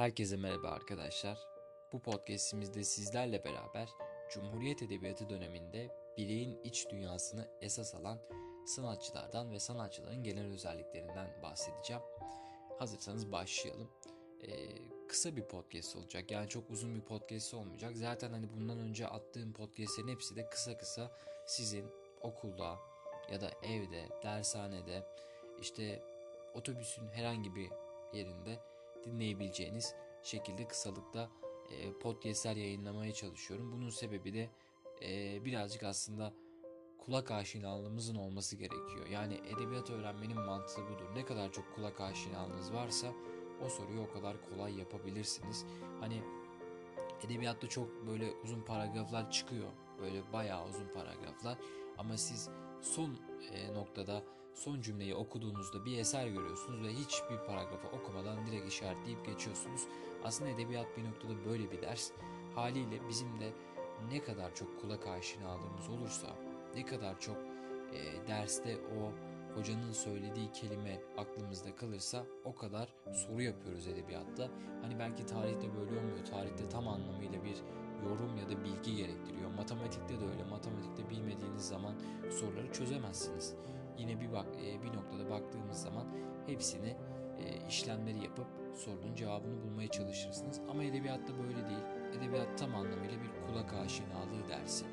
Herkese merhaba arkadaşlar. Bu podcastimizde sizlerle beraber Cumhuriyet Edebiyatı döneminde bireyin iç dünyasını esas alan sanatçılardan ve sanatçıların genel özelliklerinden bahsedeceğim. Hazırsanız başlayalım. Ee, kısa bir podcast olacak. Yani çok uzun bir podcast olmayacak. Zaten hani bundan önce attığım podcastlerin hepsi de kısa kısa sizin okulda ya da evde, dershanede, işte otobüsün herhangi bir yerinde dinleyebileceğiniz şekilde kısalıkta e, podcastler yayınlamaya çalışıyorum. Bunun sebebi de e, birazcık aslında kulak aşinalığımızın olması gerekiyor. Yani edebiyat öğrenmenin mantığı budur. Ne kadar çok kulak aşinalığınız varsa o soruyu o kadar kolay yapabilirsiniz. Hani edebiyatta çok böyle uzun paragraflar çıkıyor. Böyle bayağı uzun paragraflar. Ama siz son e, noktada son cümleyi okuduğunuzda bir eser görüyorsunuz ve hiçbir paragrafı okumadan direkt işaretleyip geçiyorsunuz. Aslında edebiyat bir noktada böyle bir ders. Haliyle bizim de ne kadar çok kulak aşinalığımız olursa, ne kadar çok e, derste o hocanın söylediği kelime aklımızda kalırsa o kadar soru yapıyoruz edebiyatta. Hani belki tarihte böyle olmuyor. Tarihte tam anlamıyla bir yorum ya da bilgi gerektiriyor. Matematikte de öyle. Matematikte bilmediğiniz zaman soruları çözemezsiniz. Yine bir bak e, bir noktada baktığımız zaman hepsini e, işlemleri yapıp sorunun cevabını bulmaya çalışırsınız. Ama edebiyatta böyle değil. Edebiyat tam anlamıyla bir kulak aşinalığı dersi.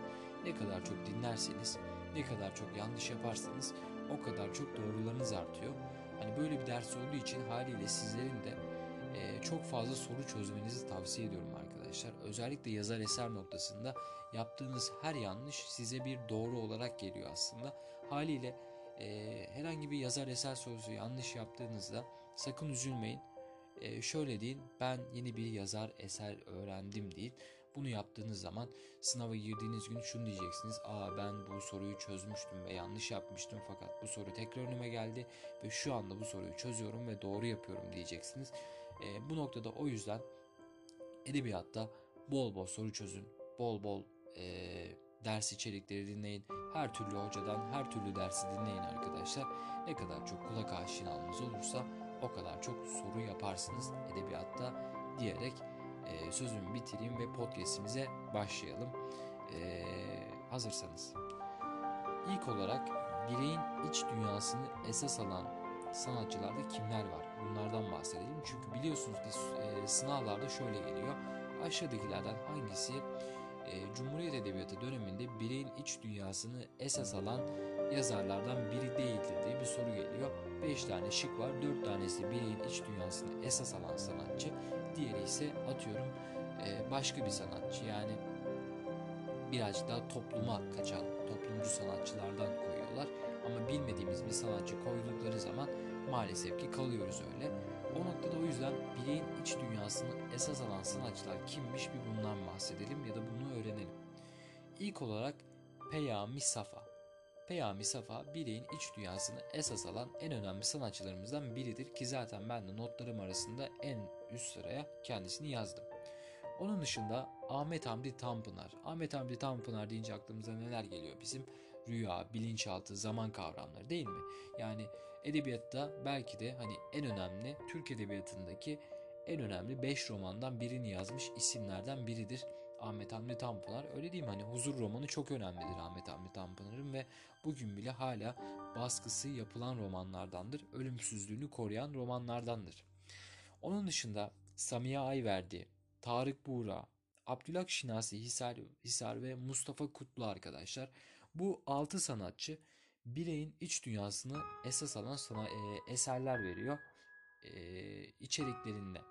Ne kadar çok dinlerseniz, ne kadar çok yanlış yaparsanız o kadar çok doğrularınız artıyor. Hani böyle bir ders olduğu için haliyle sizlerin de e, çok fazla soru çözmenizi tavsiye ediyorum arkadaşlar. Özellikle yazar eser noktasında yaptığınız her yanlış size bir doğru olarak geliyor aslında. Haliyle e, herhangi bir yazar eser sorusu yanlış yaptığınızda sakın üzülmeyin. E, şöyle deyin ben yeni bir yazar eser öğrendim deyin. Bunu yaptığınız zaman sınava girdiğiniz gün şunu diyeceksiniz. Aa ben bu soruyu çözmüştüm ve yanlış yapmıştım fakat bu soru tekrar önüme geldi ve şu anda bu soruyu çözüyorum ve doğru yapıyorum diyeceksiniz. E, bu noktada o yüzden edebiyatta bol bol soru çözün. Bol bol e, ders içerikleri dinleyin. Her türlü hocadan her türlü dersi dinleyin arkadaşlar. Ne kadar çok kulak aşinalığınız olursa o kadar çok soru yaparsınız edebiyatta diyerek e, sözümü bitireyim ve podcastimize başlayalım. E, hazırsanız. İlk olarak bireyin iç dünyasını esas alan sanatçılarda kimler var? Bunlardan bahsedelim. Çünkü biliyorsunuz ki e, sınavlarda şöyle geliyor. Aşağıdakilerden hangisi e, Edebiyatı döneminde bireyin iç dünyasını esas alan yazarlardan biri değildir diye bir soru geliyor. 5 tane şık var. 4 tanesi bireyin iç dünyasını esas alan sanatçı. Diğeri ise atıyorum e, başka bir sanatçı. Yani birazcık daha topluma kaçan toplumcu sanatçılardan koyuyorlar. Ama bilmediğimiz bir sanatçı koydukları zaman maalesef ki kalıyoruz öyle. O noktada o yüzden bireyin iç dünyasını esas alan sanatçılar kimmiş bir bundan bahsedelim ya da bunu öğrenelim. İlk olarak Peyami Safa. Peyami Safa bireyin iç dünyasını esas alan en önemli sanatçılarımızdan biridir ki zaten ben de notlarım arasında en üst sıraya kendisini yazdım. Onun dışında Ahmet Hamdi Tanpınar. Ahmet Hamdi Tanpınar deyince aklımıza neler geliyor bizim? Rüya, bilinçaltı, zaman kavramları değil mi? Yani edebiyatta belki de hani en önemli Türk edebiyatındaki en önemli 5 romandan birini yazmış isimlerden biridir Ahmet Hamdi Tanpınar. Öyle mi? Hani Huzur romanı çok önemlidir Ahmet Hamdi Tanpınar'ın ve bugün bile hala baskısı yapılan romanlardandır. Ölümsüzlüğünü koruyan romanlardandır. Onun dışında Samiye Ayverdi, Tarık Buğra, Abdülhak Şinasi Hisar, Hisar ve Mustafa Kutlu arkadaşlar. Bu 6 sanatçı bireyin iç dünyasını esas alan sana, e, eserler veriyor e, içeriklerinde.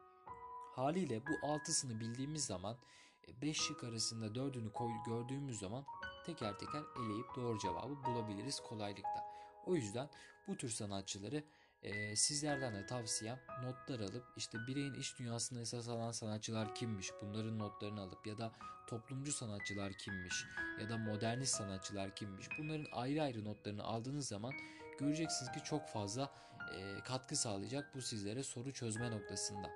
Haliyle bu altısını bildiğimiz zaman 5 şık arasında dördünü koy, gördüğümüz zaman teker teker eleyip doğru cevabı bulabiliriz kolaylıkla. O yüzden bu tür sanatçıları e, sizlerden de tavsiyem notlar alıp işte bireyin iç dünyasını esas alan sanatçılar kimmiş bunların notlarını alıp ya da toplumcu sanatçılar kimmiş ya da modernist sanatçılar kimmiş bunların ayrı ayrı notlarını aldığınız zaman göreceksiniz ki çok fazla e, katkı sağlayacak bu sizlere soru çözme noktasında.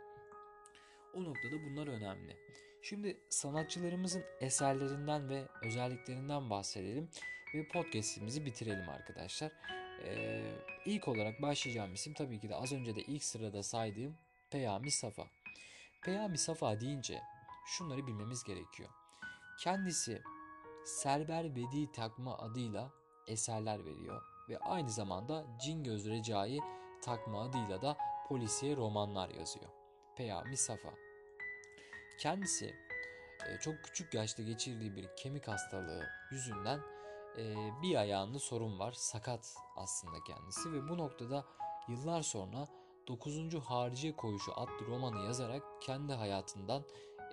O noktada bunlar önemli. Şimdi sanatçılarımızın eserlerinden ve özelliklerinden bahsedelim ve podcast'imizi bitirelim arkadaşlar. Ee, ilk olarak başlayacağım isim tabii ki de az önce de ilk sırada saydığım Peyami Safa. Peyami Safa deyince şunları bilmemiz gerekiyor. Kendisi Serber Bedi takma adıyla eserler veriyor ve aynı zamanda Cingöz Recai takma adıyla da polisiye romanlar yazıyor. Peyami Safa. Kendisi e, çok küçük yaşta geçirdiği bir kemik hastalığı yüzünden e, bir ayağında sorun var. Sakat aslında kendisi ve bu noktada yıllar sonra 9. Hariciye Koğuşu adlı romanı yazarak kendi hayatından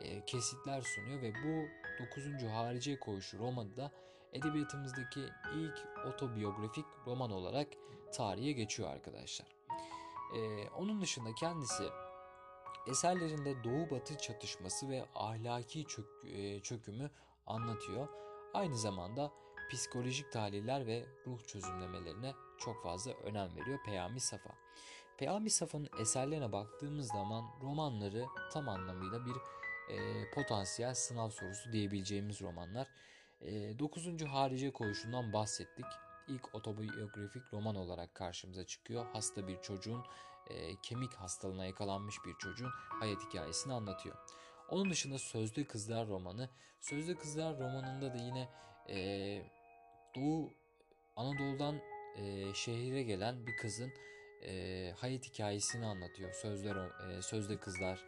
e, kesitler sunuyor ve bu 9. Hariciye Koğuşu romanı da edebiyatımızdaki ilk otobiyografik roman olarak tarihe geçiyor arkadaşlar. Onun dışında kendisi eserlerinde Doğu Batı çatışması ve ahlaki çök, e, çökümü anlatıyor. Aynı zamanda psikolojik tahliller ve ruh çözümlemelerine çok fazla önem veriyor Peyami Safa. Peyami Safa'nın eserlerine baktığımız zaman romanları tam anlamıyla bir e, potansiyel sınav sorusu diyebileceğimiz romanlar. E, 9. Harice Koğuşu'ndan bahsettik. İlk otobiyografik roman olarak karşımıza çıkıyor. Hasta bir çocuğun, e, kemik hastalığına yakalanmış bir çocuğun hayat hikayesini anlatıyor. Onun dışında Sözde Kızlar romanı. Sözde Kızlar romanında da yine e, Doğu Anadolu'dan e, şehire gelen bir kızın e, hayat hikayesini anlatıyor. Sözde, e, Sözde Kızlar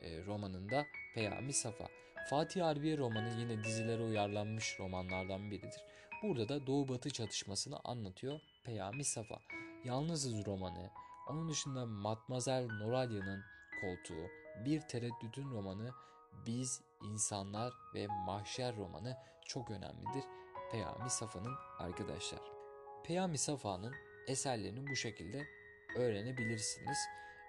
e, romanında Peyami Safa. Fatih Harbiye romanı yine dizilere uyarlanmış romanlardan biridir. Burada da Doğu Batı çatışmasını anlatıyor Peyami Safa. Yalnızız romanı, onun dışında Matmazel Noralya'nın koltuğu, Bir Tereddütün romanı, Biz, İnsanlar ve Mahşer romanı çok önemlidir Peyami Safa'nın arkadaşlar. Peyami Safa'nın eserlerini bu şekilde öğrenebilirsiniz.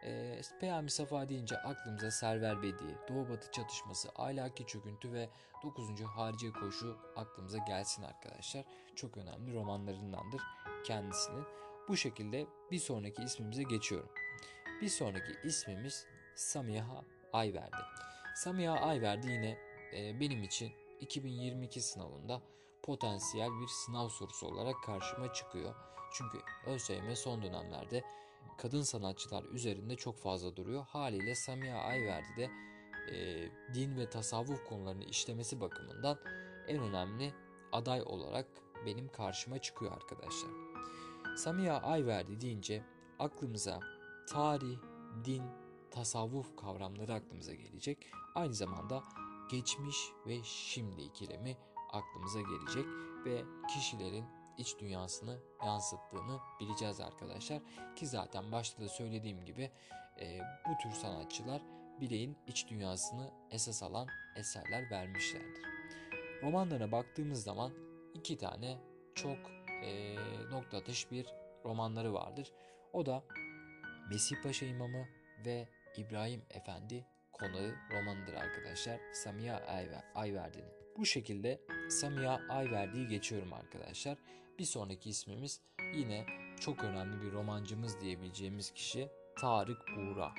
E, Peyami Safa deyince aklımıza Server Bedi, Doğu Batı çatışması, ahlaki çöküntü ve 9. Hariciye Koşu aklımıza gelsin arkadaşlar. Çok önemli romanlarındandır kendisinin. Bu şekilde bir sonraki ismimize geçiyorum. Bir sonraki ismimiz Samiha Ayverdi. Samiha Ayverdi yine e, benim için 2022 sınavında potansiyel bir sınav sorusu olarak karşıma çıkıyor. Çünkü ÖSYM son dönemlerde kadın sanatçılar üzerinde çok fazla duruyor. Haliyle Samiha Ayverdi de e, din ve tasavvuf konularını işlemesi bakımından en önemli aday olarak benim karşıma çıkıyor arkadaşlar. Samiha Ayverdi deyince aklımıza tarih, din, tasavvuf kavramları aklımıza gelecek. Aynı zamanda geçmiş ve şimdi ikilemi aklımıza gelecek ve kişilerin iç dünyasını yansıttığını bileceğiz arkadaşlar. Ki zaten başta da söylediğim gibi e, bu tür sanatçılar bireyin iç dünyasını esas alan eserler vermişlerdir. Romanlarına baktığımız zaman iki tane çok e, nokta atış bir romanları vardır. O da Mesih Paşa İmamı ve İbrahim Efendi konağı romanıdır arkadaşlar. Samiha Ayverdi'nin. Bu şekilde Samiha Ayverdi'yi geçiyorum arkadaşlar. Bir sonraki ismimiz yine çok önemli bir romancımız diyebileceğimiz kişi Tarık Buğra.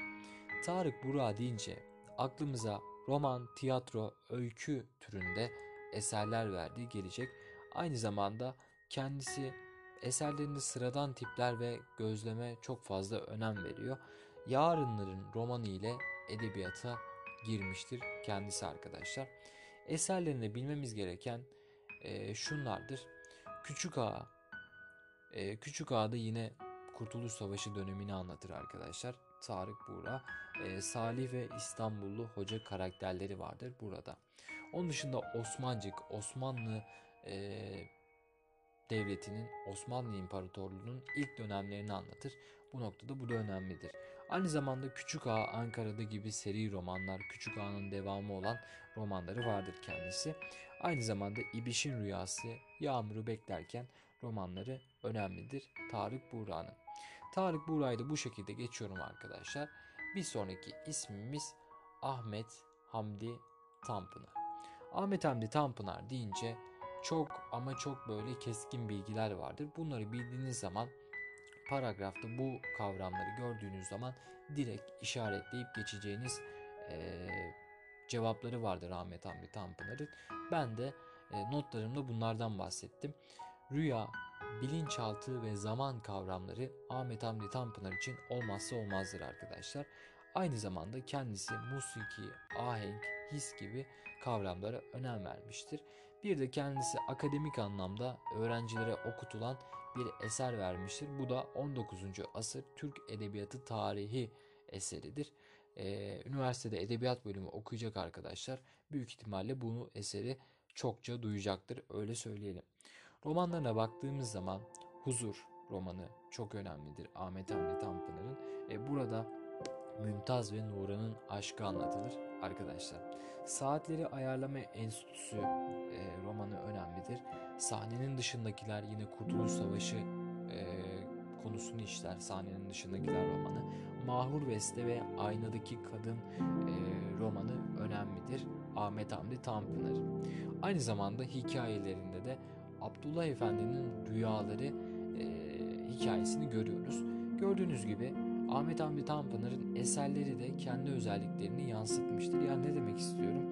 Tarık Buğra deyince aklımıza roman, tiyatro, öykü türünde eserler verdiği gelecek. Aynı zamanda kendisi eserlerinde sıradan tipler ve gözleme çok fazla önem veriyor. Yarınların romanı ile edebiyata girmiştir kendisi arkadaşlar. Eserlerinde bilmemiz gereken e, şunlardır. Küçük Ağa. E, Küçük Ağa'da yine Kurtuluş Savaşı dönemini anlatır arkadaşlar. Tarık Buğra, e, Salih ve İstanbullu hoca karakterleri vardır burada. Onun dışında Osmancık, Osmanlı e, Devleti'nin, Osmanlı İmparatorluğu'nun ilk dönemlerini anlatır. Bu noktada bu da önemlidir. Aynı zamanda Küçük Ağa Ankara'da gibi seri romanlar, Küçük Ağa'nın devamı olan romanları vardır kendisi. Aynı zamanda İbiş'in Rüyası, Yağmur'u beklerken romanları önemlidir Tarık Buğra'nın. Tarık Buğra'yı da bu şekilde geçiyorum arkadaşlar. Bir sonraki ismimiz Ahmet Hamdi Tanpınar. Ahmet Hamdi Tanpınar deyince çok ama çok böyle keskin bilgiler vardır. Bunları bildiğiniz zaman paragrafta bu kavramları gördüğünüz zaman direkt işaretleyip geçeceğiniz e, cevapları vardır Ahmet Hamdi Tanpınar'ın. Ben de e, notlarımda bunlardan bahsettim. Rüya, bilinçaltı ve zaman kavramları Ahmet Hamdi Tanpınar için olmazsa olmazdır arkadaşlar. Aynı zamanda kendisi musiki, ahenk, his gibi kavramlara önem vermiştir. Bir de kendisi akademik anlamda öğrencilere okutulan bir eser vermiştir. Bu da 19. asır Türk Edebiyatı tarihi eseridir. Ee, üniversitede edebiyat bölümü okuyacak arkadaşlar büyük ihtimalle bu eseri çokça duyacaktır öyle söyleyelim. Romanlarına baktığımız zaman Huzur romanı çok önemlidir Ahmet Hamdi Tanpınar'ın. E, burada Mümtaz ve Nuran'ın aşkı anlatılır arkadaşlar. Saatleri Ayarlama Enstitüsü e, romanı önemlidir. Sahnenin dışındakiler yine Kurtuluş Savaşı e, konusunu işler. Sahnenin dışındakiler romanı. Mahur Beste ve Aynadaki Kadın e, romanı önemlidir. Ahmet Hamdi Tanpınar. Aynı zamanda hikayelerinde de Abdullah Efendi'nin rüyaları e, hikayesini görüyoruz. Gördüğünüz gibi Ahmet Hamdi Tanpınar'ın eserleri de kendi özelliklerini yansıtmıştır. Yani ne demek istiyorum?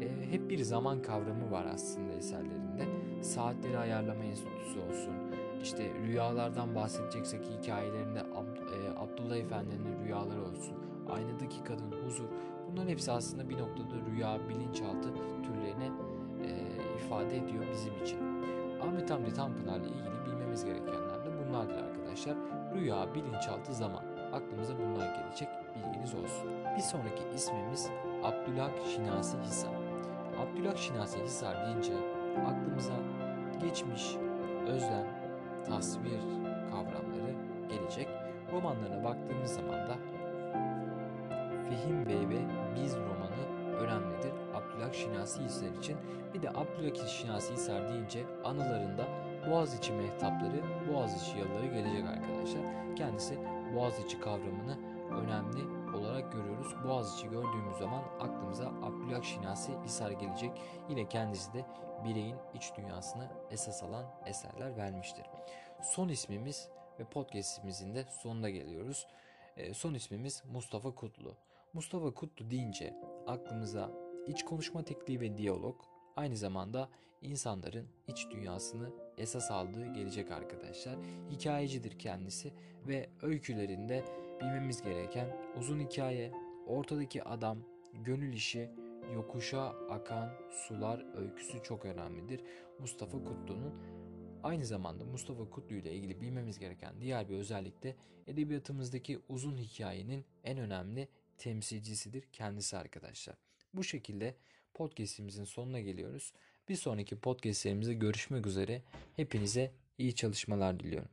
E, hep bir zaman kavramı var aslında eserlerinde. Saatleri ayarlama enstitüsü olsun. İşte rüyalardan bahsedeceksek hikayelerinde Ab, e, Abdullah Efendi'nin rüyaları olsun. Aynadaki kadın huzur. Bunların hepsi aslında bir noktada rüya, bilinçaltı türlerine e, ifade ediyor bizim için. Ahmet Hamdi Tanpınar'la ilgili bilmemiz gerekenler de bunlardır arkadaşlar. Rüya, bilinçaltı, zaman. Aklımıza bunlar gelecek. Bilginiz olsun. Bir sonraki ismimiz Abdülhak Şinasi Hisar. Abdülhak Şinasi Hisar deyince aklımıza geçmiş, özlem, tasvir kavramları gelecek. Romanlarına baktığımız zaman da Fehim Bey ve Biz romanı önemlidir Abdülhak Şinasi Hisar için. Bir de Abdülhak Şinasi Hisar deyince anılarında Boğaziçi mehtapları, Boğaziçi yalıları gelecek arkadaşlar. Kendisi Boğaziçi kavramını önemli olarak görüyoruz. Boğaziçi gördüğümüz zaman aklımıza Abdülhak Şinasi Hisar gelecek. Yine kendisi de bireyin iç dünyasını esas alan eserler vermiştir. Son ismimiz ve podcastimizin de sonuna geliyoruz. E, son ismimiz Mustafa Kutlu. Mustafa Kutlu deyince aklımıza iç konuşma tekniği ve diyalog, aynı zamanda insanların iç dünyasını esas aldığı gelecek arkadaşlar. Hikayecidir kendisi ve öykülerinde bilmemiz gereken uzun hikaye, ortadaki adam, gönül işi, yokuşa akan sular öyküsü çok önemlidir. Mustafa Kutlu'nun Aynı zamanda Mustafa Kutlu ile ilgili bilmemiz gereken diğer bir özellik de edebiyatımızdaki uzun hikayenin en önemli temsilcisidir kendisi arkadaşlar. Bu şekilde podcastimizin sonuna geliyoruz. Bir sonraki podcastlerimizde görüşmek üzere. Hepinize iyi çalışmalar diliyorum.